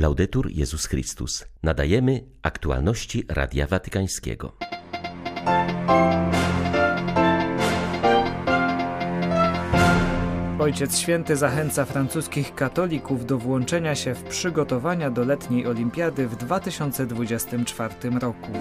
Laudetur Jezus Chrystus. Nadajemy aktualności Radia Watykańskiego. Ojciec Święty zachęca francuskich katolików do włączenia się w przygotowania do letniej olimpiady w 2024 roku.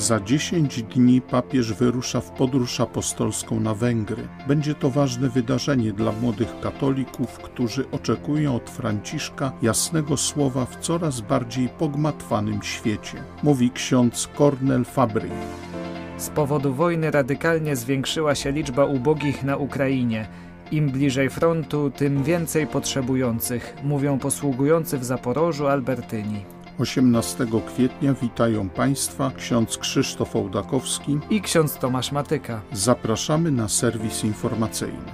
Za 10 dni papież wyrusza w podróż apostolską na Węgry. Będzie to ważne wydarzenie dla młodych katolików, którzy oczekują od Franciszka jasnego słowa w coraz bardziej pogmatwanym świecie, mówi ksiądz Cornel Fabry. Z powodu wojny radykalnie zwiększyła się liczba ubogich na Ukrainie. Im bliżej frontu, tym więcej potrzebujących, mówią posługujący w Zaporożu Albertyni. 18 kwietnia witają Państwa ksiądz Krzysztof Ołdakowski i ksiądz Tomasz Matyka. Zapraszamy na serwis informacyjny.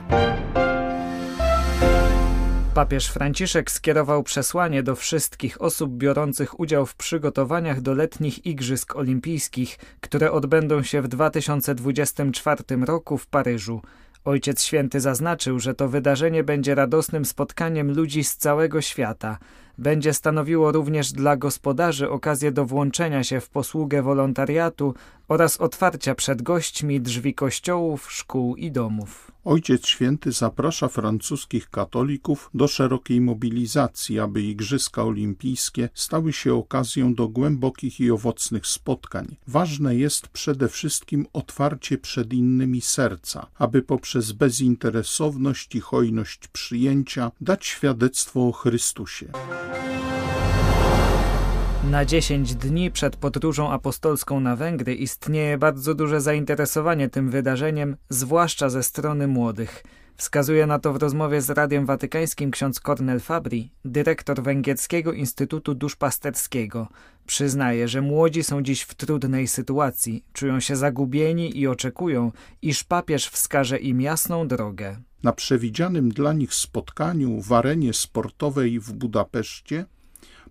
Papież Franciszek skierował przesłanie do wszystkich osób biorących udział w przygotowaniach do letnich Igrzysk Olimpijskich, które odbędą się w 2024 roku w Paryżu. Ojciec Święty zaznaczył, że to wydarzenie będzie radosnym spotkaniem ludzi z całego świata. Będzie stanowiło również dla gospodarzy okazję do włączenia się w posługę wolontariatu oraz otwarcia przed gośćmi drzwi kościołów, szkół i domów. Ojciec Święty zaprasza francuskich katolików do szerokiej mobilizacji, aby Igrzyska Olimpijskie stały się okazją do głębokich i owocnych spotkań. Ważne jest przede wszystkim otwarcie przed innymi serca, aby poprzez bezinteresowność i hojność przyjęcia dać świadectwo o Chrystusie. Na 10 dni przed podróżą apostolską na Węgry istnieje bardzo duże zainteresowanie tym wydarzeniem, zwłaszcza ze strony młodych. Wskazuje na to w rozmowie z Radiem Watykańskim ksiądz Cornel Fabri, dyrektor Węgierskiego Instytutu Duszpasterskiego. Przyznaje, że młodzi są dziś w trudnej sytuacji, czują się zagubieni i oczekują, iż papież wskaże im jasną drogę. Na przewidzianym dla nich spotkaniu w arenie sportowej w Budapeszcie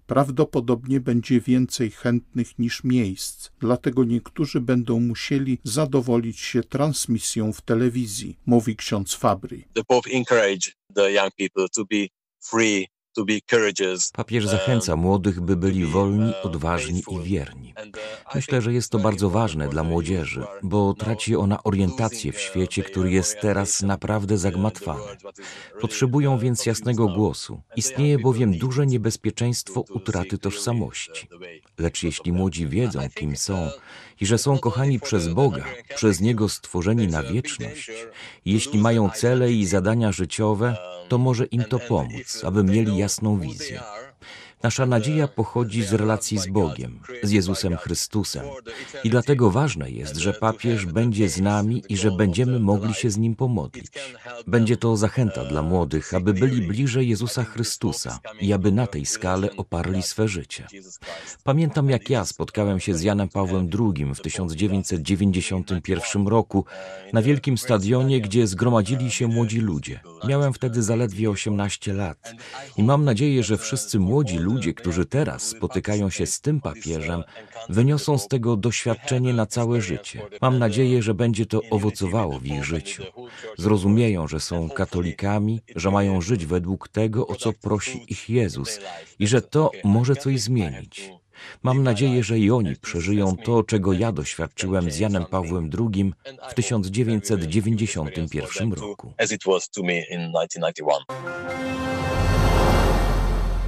prawdopodobnie będzie więcej chętnych niż miejsc, dlatego niektórzy będą musieli zadowolić się transmisją w telewizji, mówi ksiądz Fabry. The Pope the young people to be free Papież zachęca młodych, by byli wolni, odważni i wierni. Myślę, że jest to bardzo ważne dla młodzieży, bo traci ona orientację w świecie, który jest teraz naprawdę zagmatwany. Potrzebują więc jasnego głosu. Istnieje bowiem duże niebezpieczeństwo utraty tożsamości. Lecz jeśli młodzi wiedzą, kim są i że są kochani przez Boga, przez Niego stworzeni na wieczność, jeśli mają cele i zadania życiowe, to może im to pomóc, aby mieli jasną wizję. Nasza nadzieja pochodzi z relacji z Bogiem, z Jezusem Chrystusem. I dlatego ważne jest, że papież będzie z nami i że będziemy mogli się z nim pomodlić. Będzie to zachęta dla młodych, aby byli bliżej Jezusa Chrystusa i aby na tej skale oparli swe życie. Pamiętam, jak ja spotkałem się z Janem Pawłem II w 1991 roku na wielkim stadionie, gdzie zgromadzili się młodzi ludzie. Miałem wtedy zaledwie 18 lat i mam nadzieję, że wszyscy młodzi ludzie, którzy teraz spotykają się z tym papieżem, wyniosą z tego doświadczenie na całe życie. Mam nadzieję, że będzie to owocowało w ich życiu. Zrozumieją, że są katolikami, że mają żyć według tego, o co prosi ich Jezus i że to może coś zmienić. Mam nadzieję, że i oni przeżyją to, czego ja doświadczyłem z Janem Pawłem II w 1991 roku.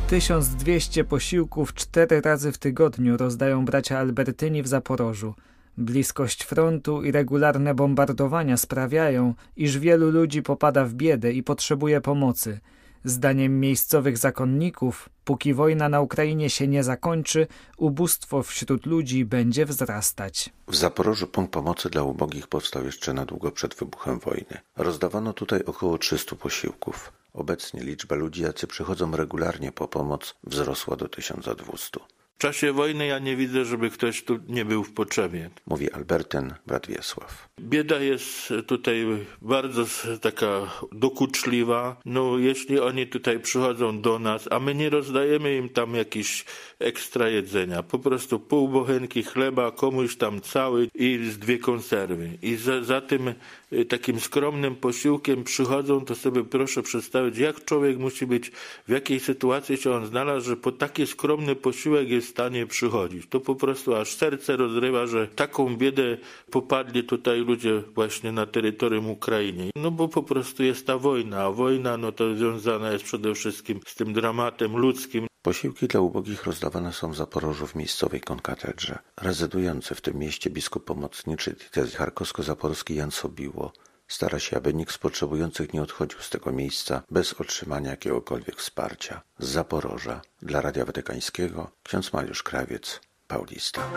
1200 posiłków cztery razy w tygodniu rozdają bracia Albertyni w Zaporożu. Bliskość frontu i regularne bombardowania sprawiają, iż wielu ludzi popada w biedę i potrzebuje pomocy. Zdaniem miejscowych zakonników, póki wojna na Ukrainie się nie zakończy, ubóstwo wśród ludzi będzie wzrastać. W Zaporożu punkt pomocy dla ubogich powstał jeszcze na długo przed wybuchem wojny. Rozdawano tutaj około 300 posiłków. Obecnie liczba ludzi, jacy przychodzą regularnie po pomoc, wzrosła do 1200. W czasie wojny ja nie widzę, żeby ktoś tu nie był w potrzebie. Mówi Albertyn, brat Wiesław. Bieda jest tutaj bardzo taka dokuczliwa. No, jeśli oni tutaj przychodzą do nas, a my nie rozdajemy im tam jakiś ekstra jedzenia, po prostu pół bochenki chleba, komuś tam cały i z dwie konserwy. I za, za tym y, takim skromnym posiłkiem przychodzą, to sobie proszę przedstawić, jak człowiek musi być, w jakiej sytuacji się on znalazł, że po taki skromny posiłek jest stanie przychodzić. To po prostu aż serce rozrywa, że taką biedę popadli tutaj ludzie właśnie na terytorium Ukrainy. No bo po prostu jest ta wojna, a wojna no to związana jest przede wszystkim z tym dramatem ludzkim. Posiłki dla ubogich rozdawane są w Zaporożu w miejscowej konkatedrze. Rezydujący w tym mieście biskup pomocniczy diecezji charkowsko-zaporskiej Jan Sobiło stara się, aby nikt z potrzebujących nie odchodził z tego miejsca bez otrzymania jakiegokolwiek wsparcia. Z Zaporoża dla Radia Watykańskiego ksiądz Mariusz Krawiec, Paulista.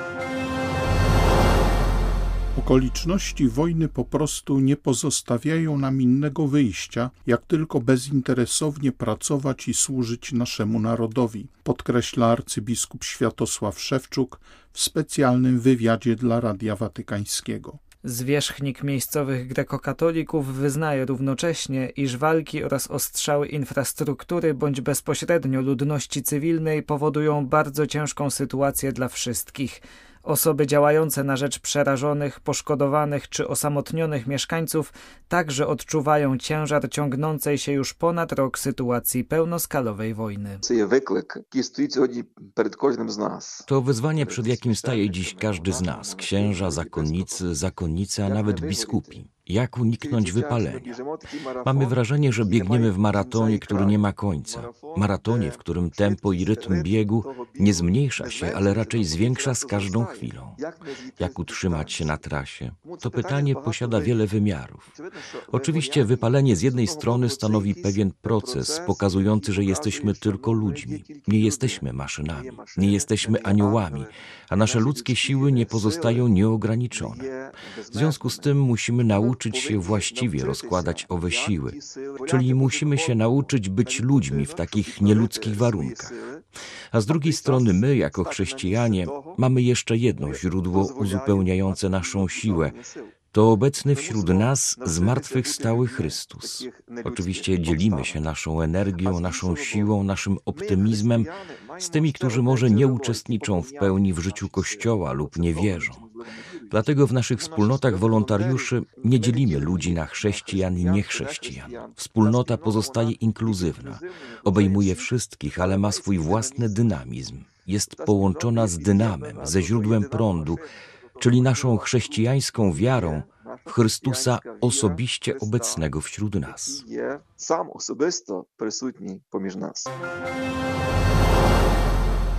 Okoliczności wojny po prostu nie pozostawiają nam innego wyjścia, jak tylko bezinteresownie pracować i służyć naszemu narodowi, podkreśla arcybiskup Światosław Szewczuk w specjalnym wywiadzie dla Radia Watykańskiego. Zwierzchnik miejscowych grekokatolików wyznaje równocześnie, iż walki oraz ostrzały infrastruktury bądź bezpośrednio ludności cywilnej powodują bardzo ciężką sytuację dla wszystkich – Osoby działające na rzecz przerażonych, poszkodowanych czy osamotnionych mieszkańców także odczuwają ciężar ciągnącej się już ponad rok sytuacji pełnoskalowej wojny. To wyzwanie, przed jakim staje dziś każdy z nas, księża, zakonnicy, zakonnice, a nawet biskupi. Jak uniknąć wypalenia? Mamy wrażenie, że biegniemy w maratonie, który nie ma końca. Maratonie, w którym tempo i rytm biegu nie zmniejsza się, ale raczej zwiększa z każdą chwilą. Jak utrzymać się na trasie? To pytanie posiada wiele wymiarów. Oczywiście wypalenie z jednej strony stanowi pewien proces pokazujący, że jesteśmy tylko ludźmi. Nie jesteśmy maszynami, nie jesteśmy aniołami, a nasze ludzkie siły nie pozostają nieograniczone. W związku z tym musimy nauczyć się właściwie rozkładać owe siły, czyli musimy się nauczyć być ludźmi w takich nieludzkich warunkach. A z drugiej strony my, jako chrześcijanie, mamy jeszcze jedno źródło uzupełniające naszą siłę, to obecny wśród nas zmartwychwstały Chrystus. Oczywiście dzielimy się naszą energią, naszą siłą, naszym optymizmem z tymi, którzy może nie uczestniczą w pełni w życiu Kościoła lub nie wierzą. Dlatego w naszych wspólnotach wolontariuszy nie dzielimy ludzi na chrześcijan i niechrześcijan. Wspólnota pozostaje inkluzywna, obejmuje wszystkich, ale ma swój własny dynamizm. Jest połączona z dynamem, ze źródłem prądu, czyli naszą chrześcijańską wiarą w Chrystusa osobiście obecnego wśród nas. Sam osobisto prysutni pomiędzy nas.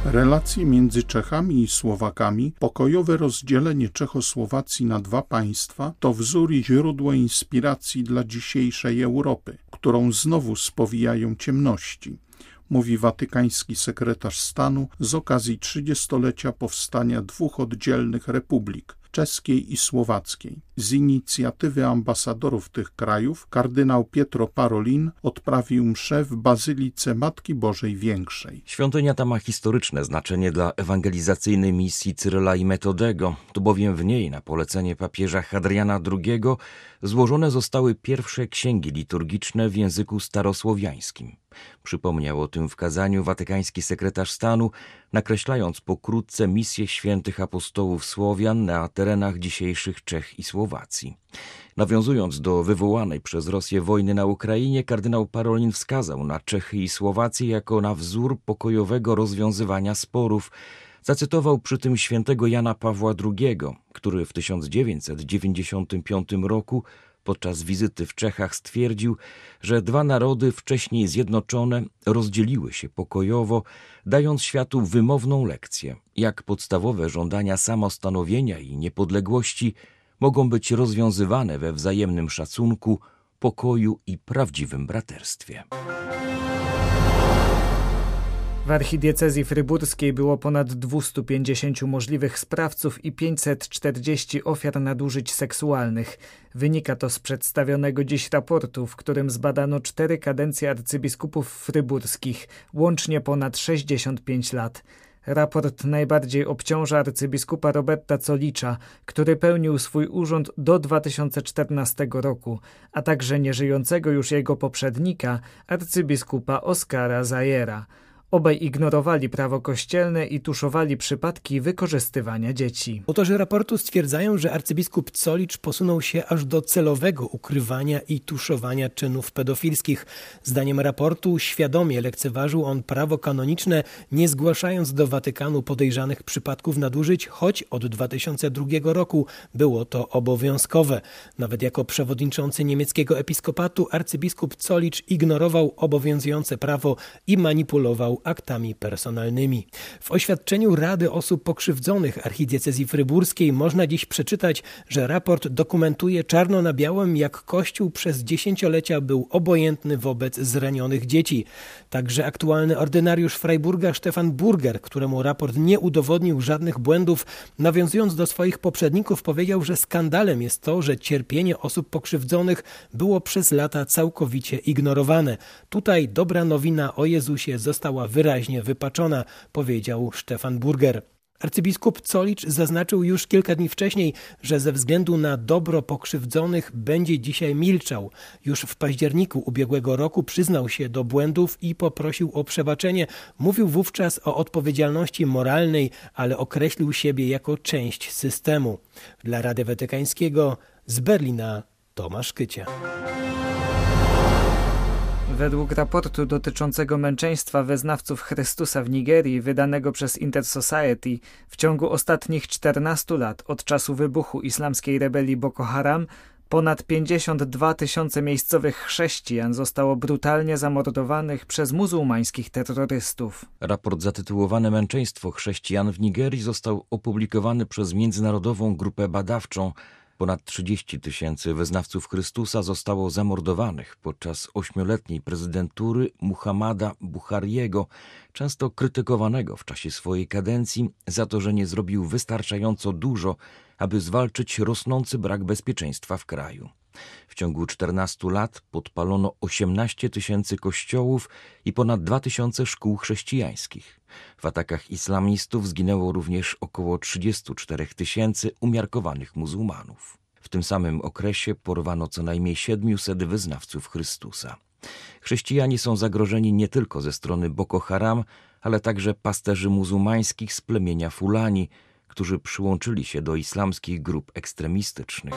Relacje między Czechami i Słowakami, pokojowe rozdzielenie Czechosłowacji na dwa państwa to wzór i źródło inspiracji dla dzisiejszej Europy, którą znowu spowijają ciemności mówi watykański sekretarz stanu z okazji trzydziestolecia powstania dwóch oddzielnych republik czeskiej i słowackiej. Z inicjatywy ambasadorów tych krajów kardynał Pietro Parolin odprawił mszę w Bazylice Matki Bożej Większej. Świątynia ta ma historyczne znaczenie dla ewangelizacyjnej misji Cyryla i Metodego, to bowiem w niej na polecenie papieża Hadriana II złożone zostały pierwsze księgi liturgiczne w języku starosłowiańskim. Przypomniał o tym w kazaniu watykański sekretarz stanu, nakreślając pokrótce misję świętych apostołów Słowian na terenach dzisiejszych Czech i Słowacji. Nawiązując do wywołanej przez Rosję wojny na Ukrainie, kardynał Parolin wskazał na Czechy i Słowację jako na wzór pokojowego rozwiązywania sporów. Zacytował przy tym świętego Jana Pawła II, który w 1995 roku podczas wizyty w Czechach stwierdził, że dwa narody wcześniej zjednoczone rozdzieliły się pokojowo, dając światu wymowną lekcję, jak podstawowe żądania samostanowienia i niepodległości mogą być rozwiązywane we wzajemnym szacunku, pokoju i prawdziwym braterstwie. W archidiecezji fryburskiej było ponad 250 możliwych sprawców i 540 ofiar nadużyć seksualnych. Wynika to z przedstawionego dziś raportu, w którym zbadano cztery kadencje arcybiskupów fryburskich, łącznie ponad 65 lat. Raport najbardziej obciąża arcybiskupa Roberta Colicza, który pełnił swój urząd do 2014 roku, a także nieżyjącego już jego poprzednika, arcybiskupa Oskara Zajera. Obaj ignorowali prawo kościelne i tuszowali przypadki wykorzystywania dzieci. Autorzy raportu stwierdzają, że arcybiskup Colicz posunął się aż do celowego ukrywania i tuszowania czynów pedofilskich. Zdaniem raportu świadomie lekceważył on prawo kanoniczne, nie zgłaszając do Watykanu podejrzanych przypadków nadużyć, choć od 2002 roku było to obowiązkowe. Nawet jako przewodniczący niemieckiego episkopatu arcybiskup Colicz ignorował obowiązujące prawo i manipulował aktami personalnymi. W oświadczeniu Rady Osób Pokrzywdzonych Archidiecezji Fryburskiej można dziś przeczytać, że raport dokumentuje czarno na białym, jak Kościół przez dziesięciolecia był obojętny wobec zranionych dzieci. Także aktualny ordynariusz Freiburga Stefan Burger, któremu raport nie udowodnił żadnych błędów, nawiązując do swoich poprzedników, powiedział, że skandalem jest to, że cierpienie osób pokrzywdzonych było przez lata całkowicie ignorowane. Tutaj dobra nowina o Jezusie została wyraźnie wypaczona, powiedział Stefan Burger. Arcybiskup Colicz zaznaczył już kilka dni wcześniej, że ze względu na dobro pokrzywdzonych będzie dzisiaj milczał. Już w październiku ubiegłego roku przyznał się do błędów i poprosił o przebaczenie. Mówił wówczas o odpowiedzialności moralnej, ale określił siebie jako część systemu. Dla Rady Watykańskiego z Berlina Tomasz Kycia. Według raportu dotyczącego męczeństwa wyznawców Chrystusa w Nigerii, wydanego przez Intersociety, w ciągu ostatnich 14 lat od czasu wybuchu islamskiej rebelii Boko Haram Ponad 52 tysiące miejscowych chrześcijan zostało brutalnie zamordowanych przez muzułmańskich terrorystów. Raport zatytułowany Męczeństwo chrześcijan w Nigerii został opublikowany przez międzynarodową grupę badawczą Ponad 30 tysięcy wyznawców Chrystusa zostało zamordowanych podczas ośmioletniej prezydentury Muhammada Buhariego, często krytykowanego w czasie swojej kadencji za to, że nie zrobił wystarczająco dużo, aby zwalczyć rosnący brak bezpieczeństwa w kraju. W ciągu 14 lat podpalono 18 tysięcy kościołów i ponad 2 tysiące szkół chrześcijańskich. W atakach islamistów zginęło również około 34 tysięcy umiarkowanych muzułmanów. W tym samym okresie porwano co najmniej 700 wyznawców Chrystusa. Chrześcijanie są zagrożeni nie tylko ze strony Boko Haram, ale także pasterzy muzułmańskich z plemienia Fulani, którzy przyłączyli się do islamskich grup ekstremistycznych.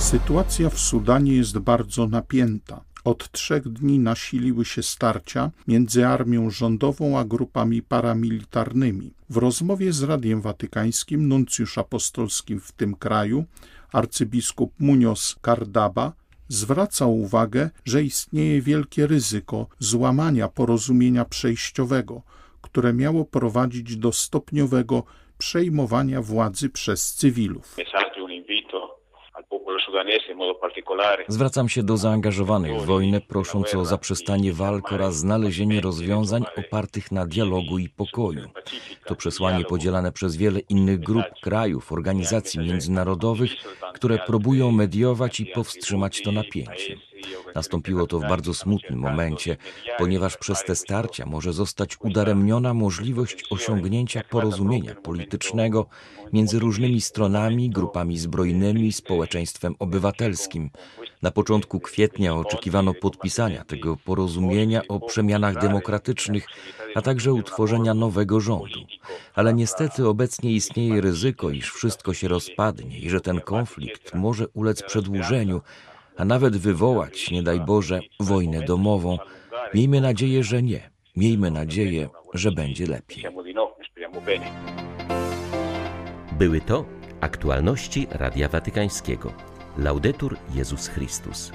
Sytuacja w Sudanie jest bardzo napięta. Od trzech dni nasiliły się starcia między armią rządową a grupami paramilitarnymi. W rozmowie z Radiem Watykańskim nuncjusz apostolski w tym kraju, arcybiskup Munoz Cardaba, zwraca uwagę, że istnieje wielkie ryzyko złamania porozumienia przejściowego, które miało prowadzić do stopniowego przejmowania władzy przez cywilów. Zwracam się do zaangażowanych w wojnę, prosząc o zaprzestanie walk oraz znalezienie rozwiązań opartych na dialogu i pokoju. To przesłanie podzielane przez wiele innych grup, krajów, organizacji międzynarodowych, które próbują mediować i powstrzymać to napięcie. Nastąpiło to w bardzo smutnym momencie, ponieważ przez te starcia może zostać udaremniona możliwość osiągnięcia porozumienia politycznego między różnymi stronami, grupami zbrojnymi i społeczeństwem obywatelskim. Na początku kwietnia oczekiwano podpisania tego porozumienia o przemianach demokratycznych, a także utworzenia nowego rządu. Ale niestety obecnie istnieje ryzyko, iż wszystko się rozpadnie i że ten konflikt może ulec przedłużeniu, a nawet wywołać, nie daj Boże, wojnę domową. Miejmy nadzieję, że nie. Miejmy nadzieję, że będzie lepiej. Były to aktualności Radia Watykańskiego. Laudetur Jezus Chrystus.